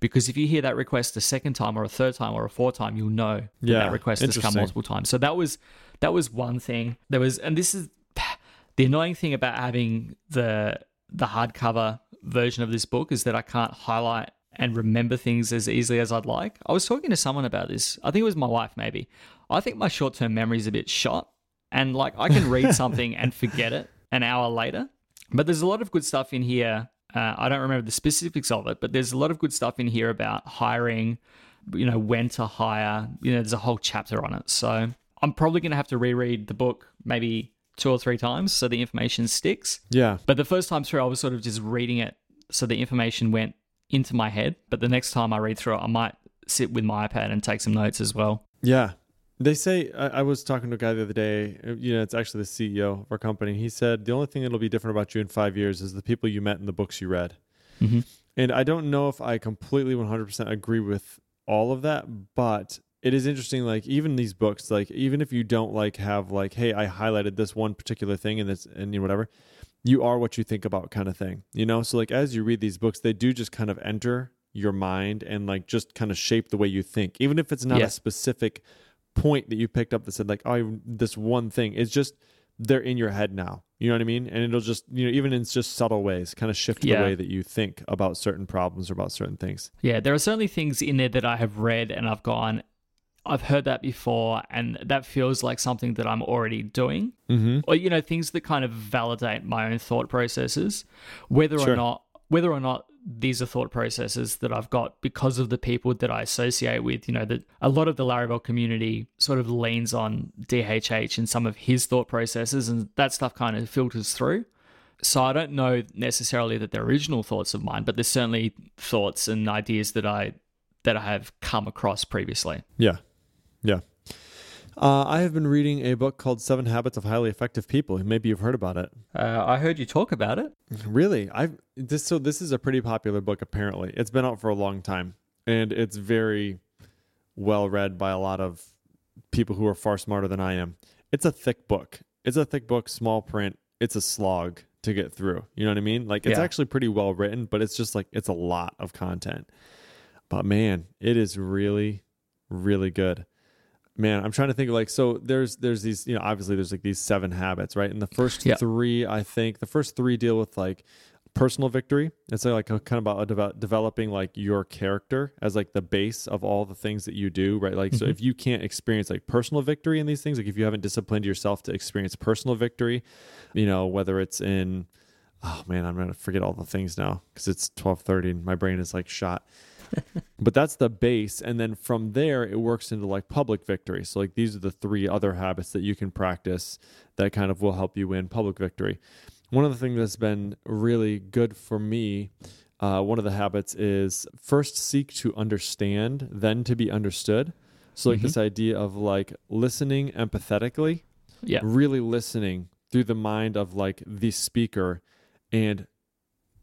Because if you hear that request a second time or a third time or a fourth time, you'll know that Yeah, that request has come multiple times. So that was that was one thing. There was and this is [sighs] the annoying thing about having the the hardcover version of this book is that I can't highlight and remember things as easily as I'd like. I was talking to someone about this. I think it was my wife maybe. I think my short-term memory is a bit shot and like I can read [laughs] something and forget it an hour later. But there's a lot of good stuff in here. Uh, I don't remember the specifics of it, but there's a lot of good stuff in here about hiring, you know, when to hire. You know, there's a whole chapter on it. So I'm probably going to have to reread the book maybe two or three times so the information sticks. Yeah. But the first time through, I was sort of just reading it so the information went into my head. But the next time I read through it, I might sit with my iPad and take some notes as well. Yeah. They say, I, I was talking to a guy the other day, uh, you know, it's actually the CEO of our company. He said, the only thing that'll be different about you in five years is the people you met and the books you read. Mhm. And I don't know if I completely 100% agree with all of that, but it is interesting. Like, even these books, like, even if you don't like have, like, hey, I highlighted this one particular thing and this, and you know, whatever, you are what you think about kind of thing, you know? So, like, as you read these books, they do just kind of enter your mind and, like, just kind of shape the way you think, even if it's not Yeah. a specific point that you picked up that said like oh this one thing it's just they're in your head now you know what i mean and it'll just you know even in just subtle ways kind of shift Yeah. the way that you think about certain problems or about certain things Yeah, there are certainly things in there that I have read and I've gone, I've heard that before, and that feels like something that I'm already doing. mm-hmm. Or, you know, things that kind of validate my own thought processes, whether Sure. or not whether or not these are thought processes that I've got because of the people that I associate with. You know, that a lot of the Laravel community sort of leans on DHH and some of his thought processes, and that stuff kind of filters through. So I don't know necessarily that they're original thoughts of mine, but there's certainly thoughts and ideas that I that I have come across previously. yeah yeah uh, i have been reading a book called seven habits of highly effective people maybe you've heard about it Uh, I heard you talk about it. Really? I this so this is a pretty popular book apparently. It's been out for a long time and it's very well read by a lot of people who are far smarter than I am. It's a thick book. It's a thick book, small print. It's a slog to get through. You know what I mean? Like it's Yeah. actually pretty well written, but it's just like it's a lot of content. But man, it is really really good. Man, I'm trying to think of like so there's there's these, you know, obviously there's like these seven habits, right? And the first Yeah. three, I think, the first three deal with like personal victory. It's like a, kind of about develop, developing like your character as like the base of all the things that you do, right? Like so Mhm. if you can't experience like personal victory in these things, like if you haven't disciplined yourself to experience personal victory, you know, whether it's in oh man, I'm gonna forget all the things now because it's 12:30 and my brain is like shot. [laughs] but that's the base and then from there it works into like public victory so like these are the three other habits that you can practice that kind of will help you win public victory one of the things that's been really good for me uh, one of the habits is first seek to understand then to be understood so like Mhm. this idea of like listening empathetically Yeah. really listening through the mind of like the speaker and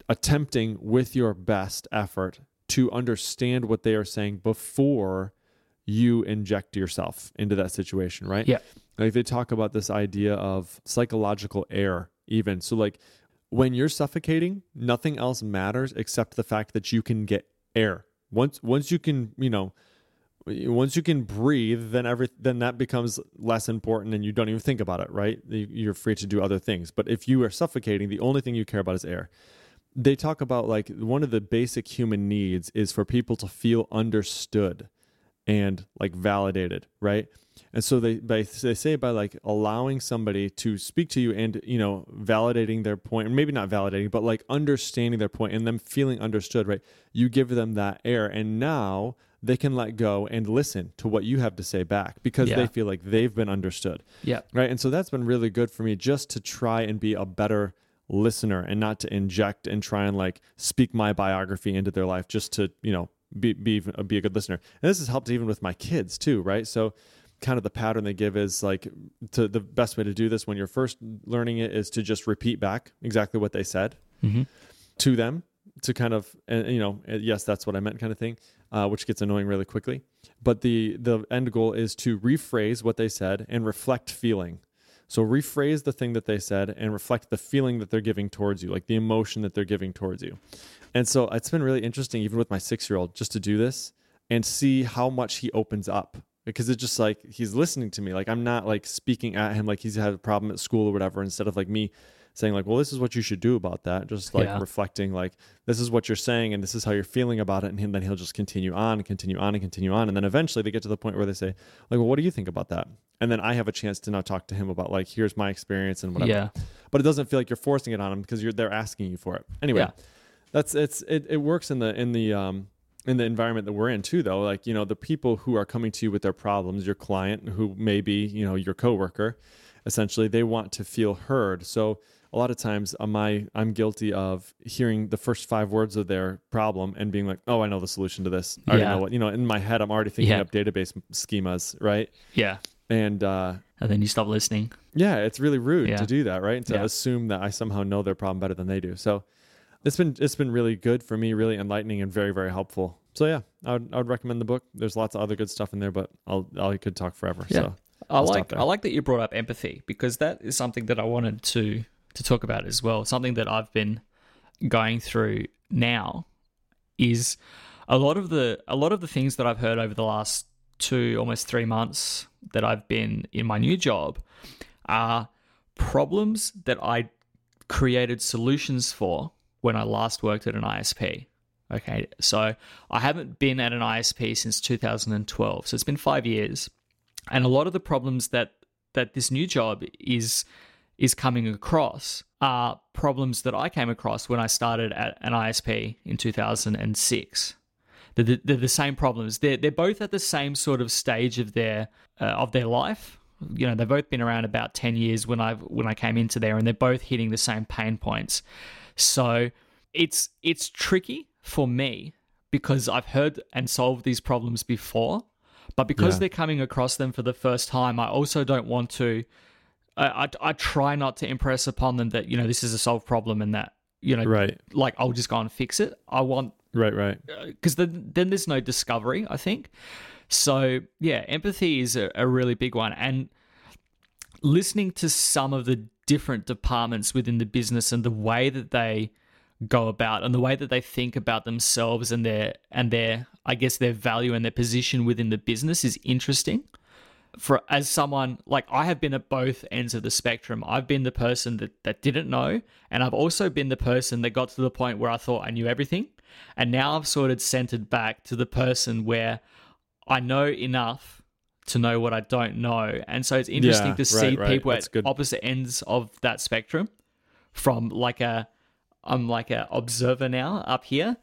attempting with your best effort to understand what they are saying before you inject yourself into that situation, right? Yeah. Like they talk about this idea of psychological air, even. So, like when you're suffocating, nothing else matters except the fact that you can get air. Once once you can, you know, once you can breathe, then every then that becomes less important, and you don't even think about it, right? You're free to do other things. But if you are suffocating, the only thing you care about is air. They talk about like one of the basic human needs is for people to feel understood and like validated, right? And so they by, they say by like allowing somebody to speak to you and you know validating their point, or maybe not validating, but like understanding their point and them feeling understood, right? You give them that air, and now they can let go and listen to what you have to say back because Yeah. they feel like they've been understood, Yeah. right? And so that's been really good for me just to try and be a better listener and not to inject and try and like speak my biography into their life just to you know be be be a good listener. And this has helped even with my kids too, right? So kind of the pattern they give is like to the best way to do this when you're first learning it is to just repeat back exactly what they said Mm-hmm. to them to kind of and you know yes that's what i meant kind of thing uh, which gets annoying really quickly but the the end goal is to rephrase what they said and reflect feeling so rephrase the thing that they said and reflect the feeling that they're giving towards you like the emotion that they're giving towards you. And so it's been really interesting even with my six year old just to do this and see how much he opens up. Because it's just like he's listening to me. Like i'm not like speaking at him like he's had a problem at school or whatever instead of like me saying like well this is what you should do about that just like Yeah. reflecting like this is what you're saying and this is how you're feeling about it and then he'll just continue on and continue on and continue on and then eventually they get to the point where they say like well what do you think about that and then i have a chance to now talk to him about like here's my experience and whatever Yeah. but it doesn't feel like you're forcing it on him because you're they're asking you for it anyway Yeah. that's it's it, it works in the in the um in the environment that we're in too though like you know the people who are coming to you with their problems your client who may be you know your coworker essentially they want to feel heard so a lot of times am I I'm guilty of hearing the first five words of their problem and being like, oh, I know the solution to this. I already Yeah. know what you know. In my head, I'm already thinking Yeah. up database schemas, right? Yeah. And uh, And then you stop listening. yeah, it's really rude Yeah. to do that, right? And to assume that I somehow know their problem better than they do. So it's been it's been really good for me, really enlightening and very very helpful. So yeah, I would I would recommend the book. There's lots of other good stuff in there, but I'll I could talk forever. Yeah. So I I'll stop like. I like that you brought up empathy because that is something that I wanted to to talk about as well. Something that I've been going through now is a lot of the a lot of the things that I've heard over the last two almost 3 months that I've been in my new job are problems that I created solutions for when I last worked at an ISP. Okay, so I haven't been at an ISP since 2012, so it's been five years, and a lot of the problems that that this new job is is coming across are problems that I came across when I started at an ISP in 2006. They're the, they're the same problems. They're they're both at the same sort of stage of their uh, of their life. You know, they've both been around about ten years when I when I came into there, and they're both hitting the same pain points. So it's it's tricky for me because I've heard and solved these problems before, but because Yeah. they're coming across them for the first time, I also don't want to. I, I I try not to impress upon them that you know this is a solved problem and that you know right, like I'll just go and fix it. I want right, right. Uh, because then, then there's no discovery, I think. So, yeah, empathy is a, a really big one. And listening to some of the different departments within the business and the way that they go about and the way that they think about themselves and their and their I guess their value and their position within the business is interesting. For as someone like I have been at both ends of the spectrum. I've been the person that, that didn't know, and I've also been the person that got to the point where I thought I knew everything. And now I've sort of centered back to the person where I know enough to know what I don't know. And so it's interesting Yeah, to see right, right. people That's at good. opposite ends of that spectrum from like a I'm like a observer now up here.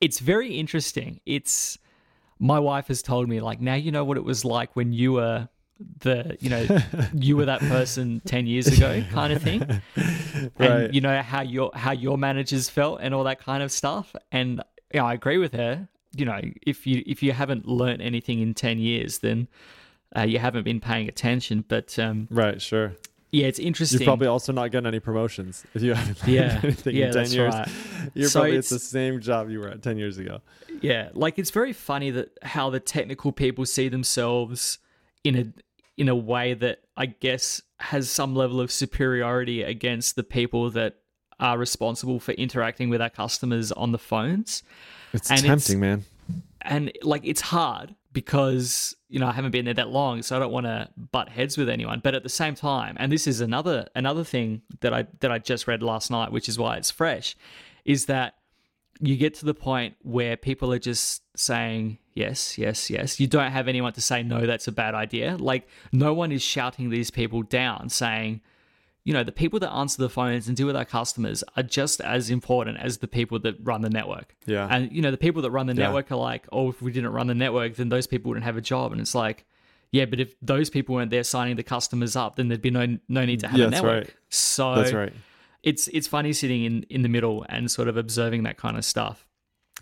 It's very interesting. It's my wife has told me like now you know what it was like when you were the you know you were that person [laughs] 10 years ago kind of thing [laughs] and Right. you know how your how your managers felt and all that kind of stuff and you know, I agree with her you know if you if you haven't learnt anything in 10 years then uh, you haven't been paying attention but um Right, sure. Yeah, it's interesting. You're probably also not getting any promotions if you haven't yeah, [laughs] anything yeah, in ten years. right. You're So probably it's- it's the same job you were at ten years ago. Yeah, like it's very funny that how the technical people see themselves in a in a way that I guess has some level of superiority against the people that are responsible for interacting with our customers on the phones. It's And it's- tempting, man. And like it's hard because you know I haven't been there that long, so I don't want to butt heads with anyone. But at the same time, and this is another another thing that I that I just read last night, which is why it's fresh, is that you get to the point where people are just saying yes, yes, yes. You don't have anyone to say no, that's a bad idea. Like no one is shouting these people down, saying, you know, the people that answer the phones and deal with our customers are just as important as the people that run the network. Yeah. And you know, the people that run the Yeah. network are like, oh, if we didn't run the network, then those people wouldn't have a job. And it's like, yeah, but if those people weren't there signing the customers up, then there'd be no no need to have Yeah, a that's network. right. So That's right. it's it's funny sitting in in the middle and sort of observing that kind of stuff.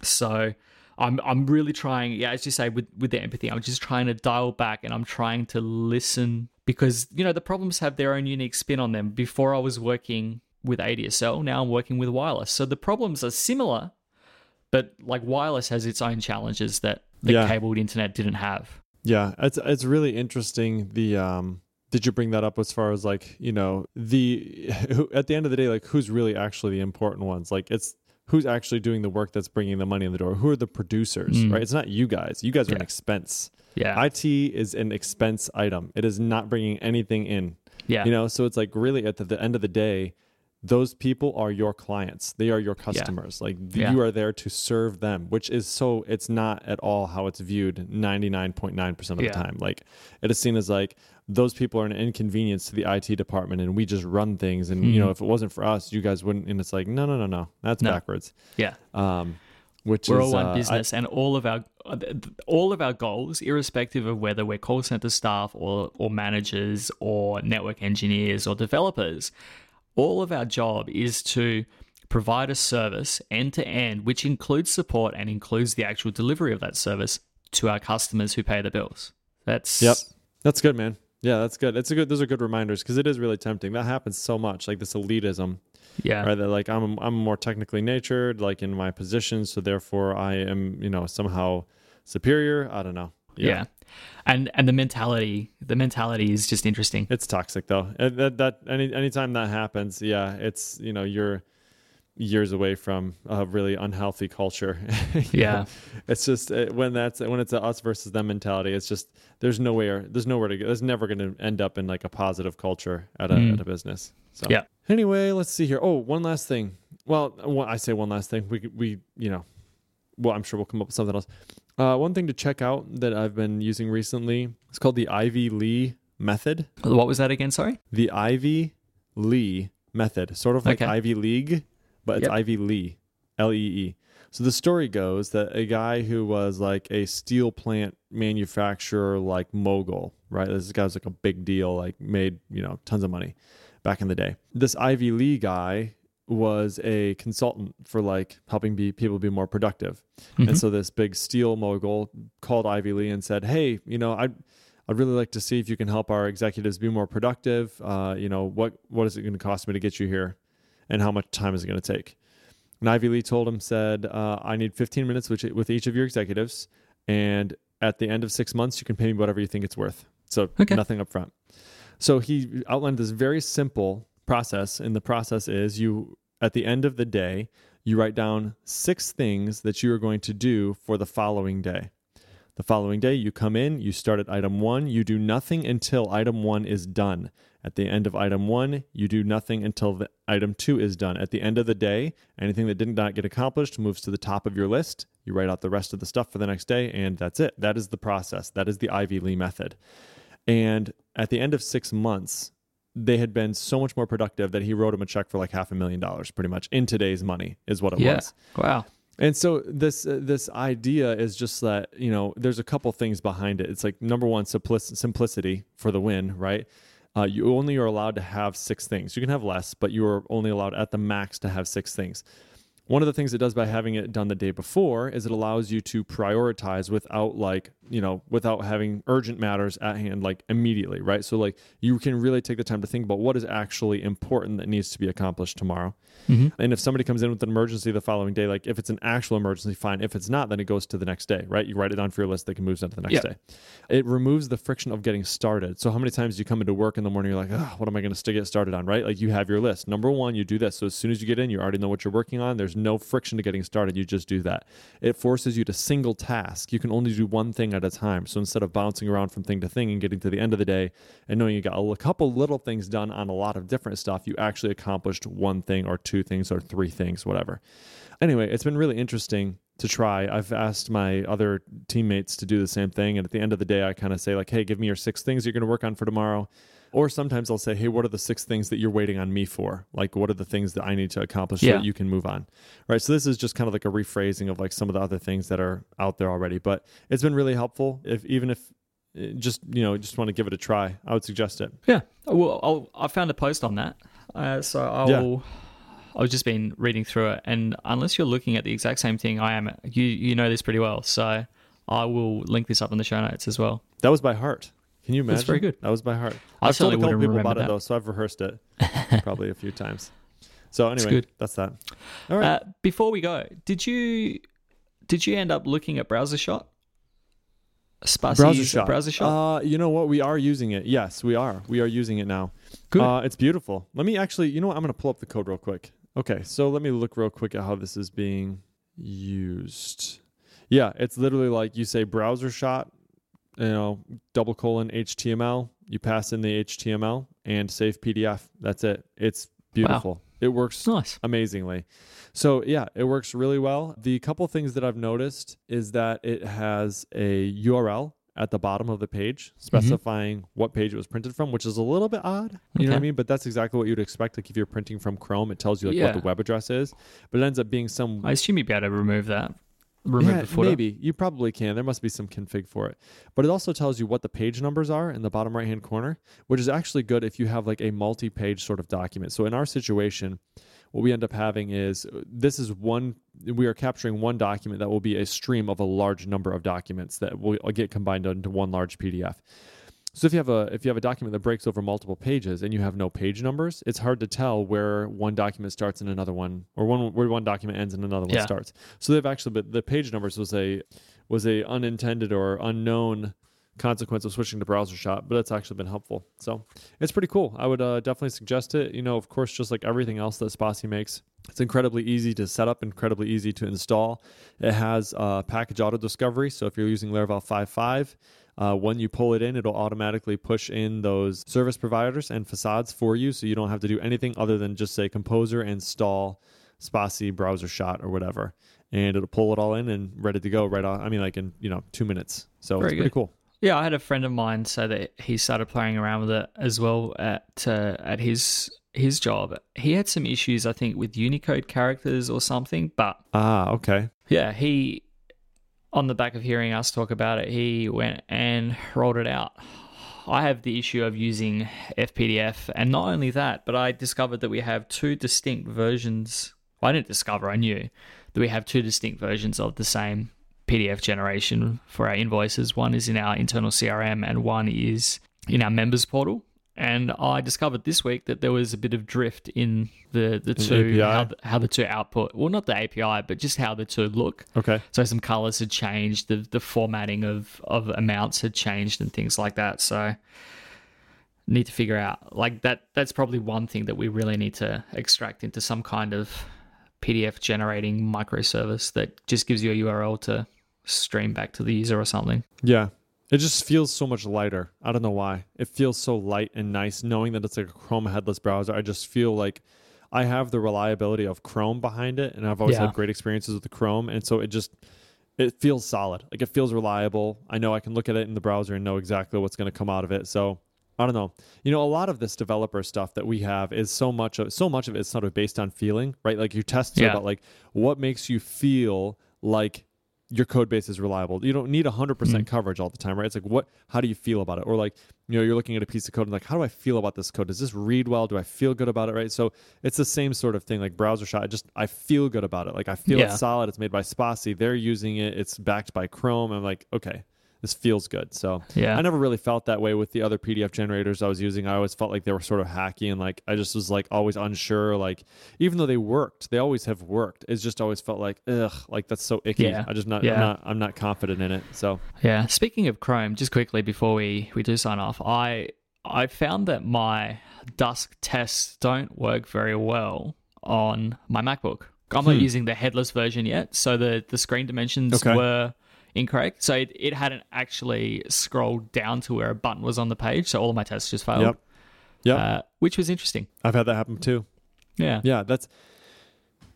So I'm I'm really trying, yeah, as you say, with with the empathy, I'm just trying to dial back and I'm trying to listen because you know the problems have their own unique spin on them. Before I was working with ADSL, now I'm working with wireless, so the problems are similar, but like wireless has its own challenges that the Yeah. cabled internet didn't have. Yeah, it's it's really interesting. The um, did you bring that up as far as like you know the [laughs] who, at the end of the day, like who's really actually the important ones? Like it's who's actually doing the work that's bringing the money in the door. Who are the producers? Mm. Right? It's not you guys. You guys are an expense. Yeah, IT is an expense item. It is not bringing anything in. yeah, You know, so it's like really at the, the end of the day, those people are your clients. They are your customers. Like th- Yeah. you are there to serve them, which is so it's not at all how it's viewed 99.9% of the time. Like it is seen as like those people are an inconvenience to the IT department and we just run things and you know if it wasn't for us, you guys wouldn't and it's like no no no no. That's Mm-hmm. No. backwards. yeah. Um which we're is all one uh, I- business and all of our all of our goals irrespective of whether we're call center staff or or managers or network engineers or developers all of our job is to provide a service end to end which includes support and includes the actual delivery of that service to our customers who pay the bills that's Yep. That's good, man. Yeah, that's good. It's a good. Those are good reminders because it is really tempting. That happens so much, like this elitism, yeah right? That like I'm I'm more technically natured, like in my position, so therefore I am, you know, somehow superior. I don't know. yeah. and and the mentality the mentality is just interesting It's toxic though. And that that any anytime that happens, yeah, it's you know you're years away from a really unhealthy culture. [laughs] Yeah. it's just uh, when that's when it's a us versus them mentality. It's just there's nowhere there's nowhere to go. It's never going to end up in like a positive culture at a Mm. at a business. So Yeah. Anyway, let's see here. Oh, one last thing. Well, I say one last thing. We we you know, well, I'm sure we'll come up with something else. Uh, one thing to check out that I've been using recently. It's called the Ivy Lee method what was that again sorry the Ivy Lee method, sort of like Okay. Ivy League, but it's Yep. Ivy Lee, L E E. So the story goes that a guy who was like a steel plant manufacturer, like mogul, right? This guy was like a big deal, like made, you know, tons of money back in the day. This Ivy Lee guy was a consultant for like helping be people be more productive. Mhm. And so this big steel mogul called Ivy Lee and said, "Hey, you know, I I'd really like to see if you can help our executives be more productive. Uh, you know, what what is it going to cost me to get you here, and how much time is it going to take?" And Ivy Lee told him, said, uh, "I need 15 minutes with, with each of your executives, and at the end of six months, you can pay me whatever you think it's worth. So Okay. nothing up front." So he outlined this very simple process, and the process is you at the end of the day, you write down six things that you are going to do for the following day. The following day, you come in, you start at item one, you do nothing until item one is done. At the end of item one, you do nothing until the item two is done. At the end of the day, anything that did not get accomplished moves to the top of your list. You write out the rest of the stuff for the next day, and that's it. That is the process. That is the Ivy Lee method. And at the end of six months, they had been so much more productive that he wrote him a check for like half a million dollars, pretty much in today's money, is what it yeah was. wow And so this uh, this idea is just that you know there's a couple things behind it. It's like number one, simplic- simplicity for the win, right? Uh, you only are allowed to have six things. You can have less, but you are only allowed at the max to have six things. One of the things it does by having it done the day before is it allows you to prioritize without like you know without having urgent matters at hand like immediately right? So like you can really take the time to think about what is actually important that needs to be accomplished tomorrow. Mm-hmm. and if somebody comes in with an emergency the following day like if it's an actual emergency fine. If it's not then it goes to the next day right? You write it down for your list they can move on to the next Yeah. day. It removes the friction of getting started. So how many times do you come into work in the morning you're like oh, what am i going to get started on right? Like you have your list. Number one you do this. So as soon as you get in you already know what you're working on. There's no friction to getting started. You just do that. It forces you to single task. You can only do one thing at a time. So instead of bouncing around from thing to thing and getting to the end of the day and knowing you got a couple little things done on a lot of different stuff you actually accomplished one thing or two things or three things whatever. Anyway it's been really interesting to try. I've asked my other teammates to do the same thing. And at the end of the day i kind of say like hey give me your six things you're going to work on for tomorrow or sometimes i'll say hey what are the six things that you're waiting on me for like what are the things that i need to accomplish so that you can move on right so this is just kind of like a rephrasing of like some of the other things that are out there already but it's been really helpful if even if uh, just you know just want to give it a try i would suggest it Yeah. Well, I'll, I found a post on that, uh, so I'll. Yeah. I've just been reading through it, and unless you're looking at the exact same thing I am, you you know this pretty well. So I will link this up in the show notes as well. that was by heart can you imagine That's very good. that was by heart I i've told a couple people about it though so i've rehearsed it [laughs] probably a few times so anyway that's that all right Uh, before we go, did you did you end up looking at Browser Shot? Spatie's browser shot. Browsershot. Uh, you know what? We are using it. Yes, we are. We are using it now. Good. Uh, it's beautiful. Let me actually. You know what? I'm going to pull up the code real quick. Okay, so let me look real quick at how this is being used. Yeah, it's literally like you say Browsershot, you know, double colon HTML. You pass in the HTML and save PDF. That's it. It's beautiful. It works nice. amazingly. So yeah, it works really well. The couple things that I've noticed is that it has a URL at the bottom of the page mm-hmm. specifying what page it was printed from, which is a little bit odd. You know what I mean? But that's exactly what you'd expect. Like if you're printing from Chrome, it tells you like Yeah. what the web address is, but it ends up being some I assume you'd be able to remove that. Remove yeah, the footer. maybe you probably can. There must be some config for it, but it also tells you what the page numbers are in the bottom right hand corner, which is actually good if you have like a multi-page sort of document. So in our situation, what we end up having is uh, this is one. We are capturing one document that will be a stream of a large number of documents that will get combined into one large PDF. So if you have a if you have a document that breaks over multiple pages and you have no page numbers, it's hard to tell where one document starts and another one, or one where one document ends and another one Yeah. starts. So they've actually, but the page numbers was a was a unintended or unknown consequence of switching to Browsershot but it's actually been helpful. So it's pretty cool. I would uh, definitely suggest it. You know, of course, just like everything else that Spatie makes, it's incredibly easy to set up, incredibly easy to install. It has uh, package auto discovery. So if you're using Laravel 5.5, uh, when you pull it in, it'll automatically push in those service providers and facades for you. So you don't have to do anything other than just say composer, install Spatie browser shot or whatever. And it'll pull it all in and ready to go right off. I mean, like in, you know, two minutes. So Very it's pretty cool. Yeah, I had a friend of mine say that he started playing around with it as well at uh, at his his job. He had some issues, I think, with Unicode characters or something. But Ah, okay. yeah, he on the back of hearing us talk about it, he went and rolled it out. I have the issue of using FPDF, and not only that, but I discovered that we have two distinct versions. Well, I didn't discover; I knew that we have two distinct versions of the same PDF generation for our invoices. One is in our internal CRM, and one is in our members portal. And I discovered this week that there was a bit of drift in the the two API? how the, how the two output. Well, not the API, but just how the two look. Okay. So some colors had changed, the the formatting of of amounts had changed, and things like that. So need to figure out like that. That's probably one thing that we really need to extract into some kind of PDF generating microservice that just gives you a URL to stream back to the user or something. Yeah. It just feels so much lighter. I don't know why. It feels so light and nice knowing that it's like a Chrome headless browser. I just feel like I have the reliability of Chrome behind it and I've always Yeah. had great experiences with the Chrome and so it just it feels solid. Like it feels reliable. I know I can look at it in the browser and know exactly what's going to come out of it. So I don't know. You know, a lot of this developer stuff that we have is so much of so much of it's sort of based on feeling, right? Like your tests are Yeah. about like what makes you feel like your code base is reliable. You don't need 100% Mhm. coverage all the time, right? It's like what how do you feel about it? Or like, you know, you're looking at a piece of code and like how do I feel about this code? Does this read well? Do I feel good about it, right? So it's the same sort of thing like browser shot. I just I feel good about it. Like I feel Yeah. it's solid. It's made by Spassy. They're using it. It's backed by Chrome. I'm like, okay, this feels good. So Yeah. I never really felt that way with the other PDF generators I was using. I always felt like they were sort of hacky and like I just was like always unsure. Like even though they worked, they always have worked. It's just always felt like ugh, like that's so icky. Yeah. I just not, Yeah. I'm not I'm not confident in it. So Yeah. Speaking of Chrome, just quickly before we, we do sign off, I I found that my Dusk tests don't work very well on my MacBook. I'm not Hmm. using the headless version yet, so the, the screen dimensions Okay. were incorrect. So it, it hadn't actually scrolled down to where a button was on the page, so all of my tests just failed. Yep. Yep. Uh, which was interesting. I've had that happen too. Yeah. Yeah, that's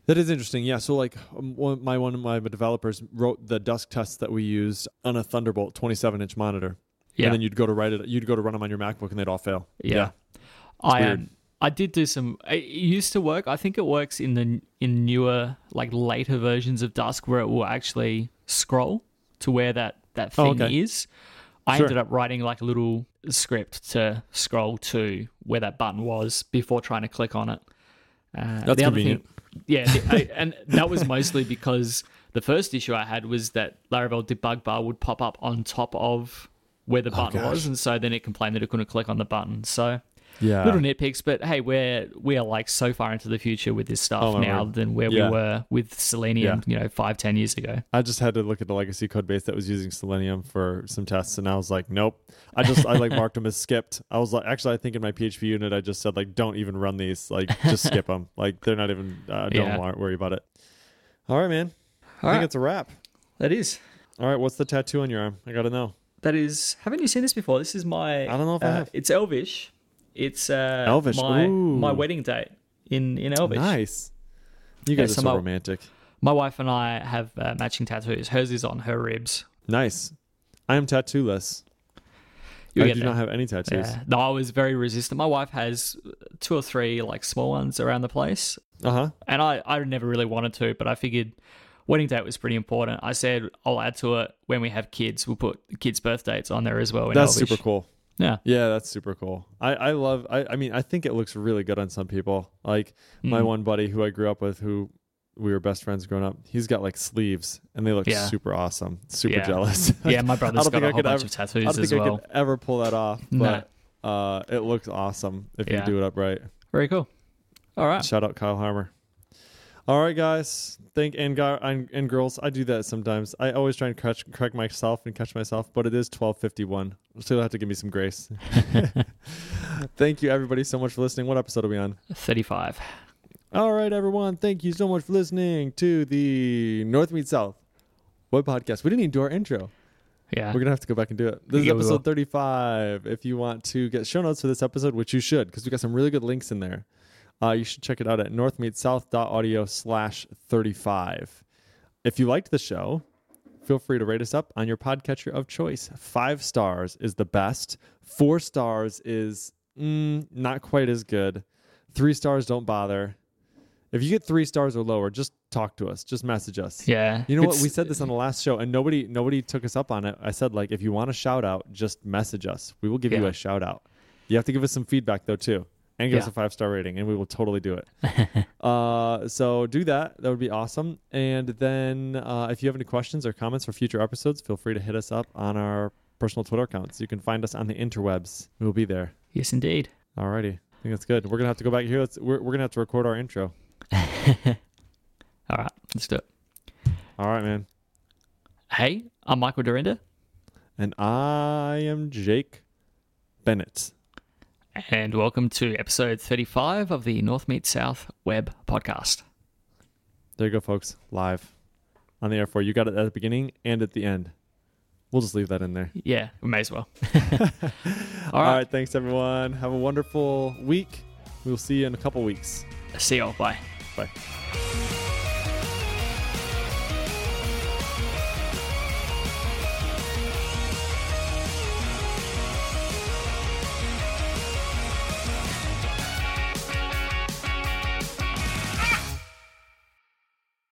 that is interesting. Yeah, so like um, one, my one of my developers wrote the Dusk tests that we used on a Thunderbolt 27 inch monitor, Yeah. and then you'd go to write it, you'd go to run them on your MacBook, and they'd all fail. Yeah. I weird. um, I did do some. It used to work. I think it works in the in newer, like later versions of Dusk, where it will actually scroll to where that that Oh, thing okay. is. I Sure. ended up writing like a little script to scroll to where that button was before trying to click on it. Uh, That's the other convenient. Thing, yeah, the, I, and that was mostly because the first issue I had was that Laravel debug bar would pop up on top of where the button Oh, was, and so then it complained that it couldn't click on the button. So Yeah. little nitpicks, but hey, we're we are like so far into the future with this stuff Oh, now than where Yeah. we were with Selenium, you know, five, ten years ago. I just had to look at the legacy code base that was using Selenium for some tests, and I was like, nope. I just I like [laughs] marked them as skipped. I was like, actually, I think in my PHPUnit, I just said like, don't even run these. Like, just [laughs] skip them. Like, they're not even. Uh, don't Yeah. worry about it. All right, man. I All think right, it's a wrap. that is All right, what's the tattoo on your arm? I gotta know. that is. Haven't you seen this before? This is my. I don't know if I uh, have. It's Elvish. It's uh, Elvish, My ooh. my wedding date in in Elvish. Nice. You Yeah, guys so are so my- romantic. My wife and I have uh, matching tattoos. Hers is on her ribs. Nice. I am tattooless. You'll I do there. not have any tattoos. Yeah. No, I was very resistant. My wife has two or three like small ones around the place. Uh huh. and I, I never really wanted to, but I figured wedding date was pretty important. I said I'll add to it when we have kids. We'll put kids' birth dates on there as well. That's Elvish. super cool. Yeah. Yeah, that's super cool. I, I love I, I mean I think it looks really good on some people. Like my Mm. one buddy who I grew up with who we were best friends growing up, he's got like sleeves and they look Yeah. super awesome. Super Yeah. jealous. [laughs] Yeah, my [laughs] brother's got a I whole bunch ever- of I don't think I could ever pull that off. But uh it looks awesome if Yeah. you do it upright. Very cool. All right. Shout out Kyle Harmer. All right, guys. Thank and, and and girls. I do that sometimes. I always try and catch, correct myself and catch myself, but it is twelve fifty one. So you'll have to give me some grace. [laughs] Thank you, everybody, so much for listening. What episode are we on? 35. All right, everyone. Thank you so much for listening to the North Meet South Web Podcast. We didn't even do our intro. Yeah. We're gonna have to go back and do it. This is Yeah, will. episode thirty-five. If you want to get show notes for this episode, which you should, because we got some really good links in there. Uh, you should check it out at northmeetsouth.audio slash 35. If you liked the show, feel free to rate us up on your podcatcher of choice. Five stars is the best. Four stars is mm, not quite as good. Three stars, don't bother. If you get three stars or lower, just talk to us. Just message us. Yeah. You know what? We said this on the last show, and nobody nobody took us up on it. I said like, if you want a shout out, just message us. We will give you a shout out. You have to give us some feedback though too, and give us a five star rating, and we will totally do it. [laughs] uh, so do that. That would be awesome. And then uh, if you have any questions or comments for future episodes, feel free to hit us up on our personal Twitter accounts. You can find us on the interwebs. We will be there. Yes, indeed. Alrighty, I think that's good. We're gonna have to go back here. Let's, we're we're gonna have to record our intro. [laughs] All right. Let's do it. All right, man. Hey, I'm Michael Dyrynda, And I am Jake Bennett. And welcome to episode 35 of the North Meet South Web Podcast. There you go, folks. Live on the air for you. Got it at the beginning and at the end. We'll just leave that in there. Yeah, we may as well. [laughs] [laughs] All right. right. Thanks, everyone. Have a wonderful week. We will see you in a couple weeks. See y'all. Bye. Bye.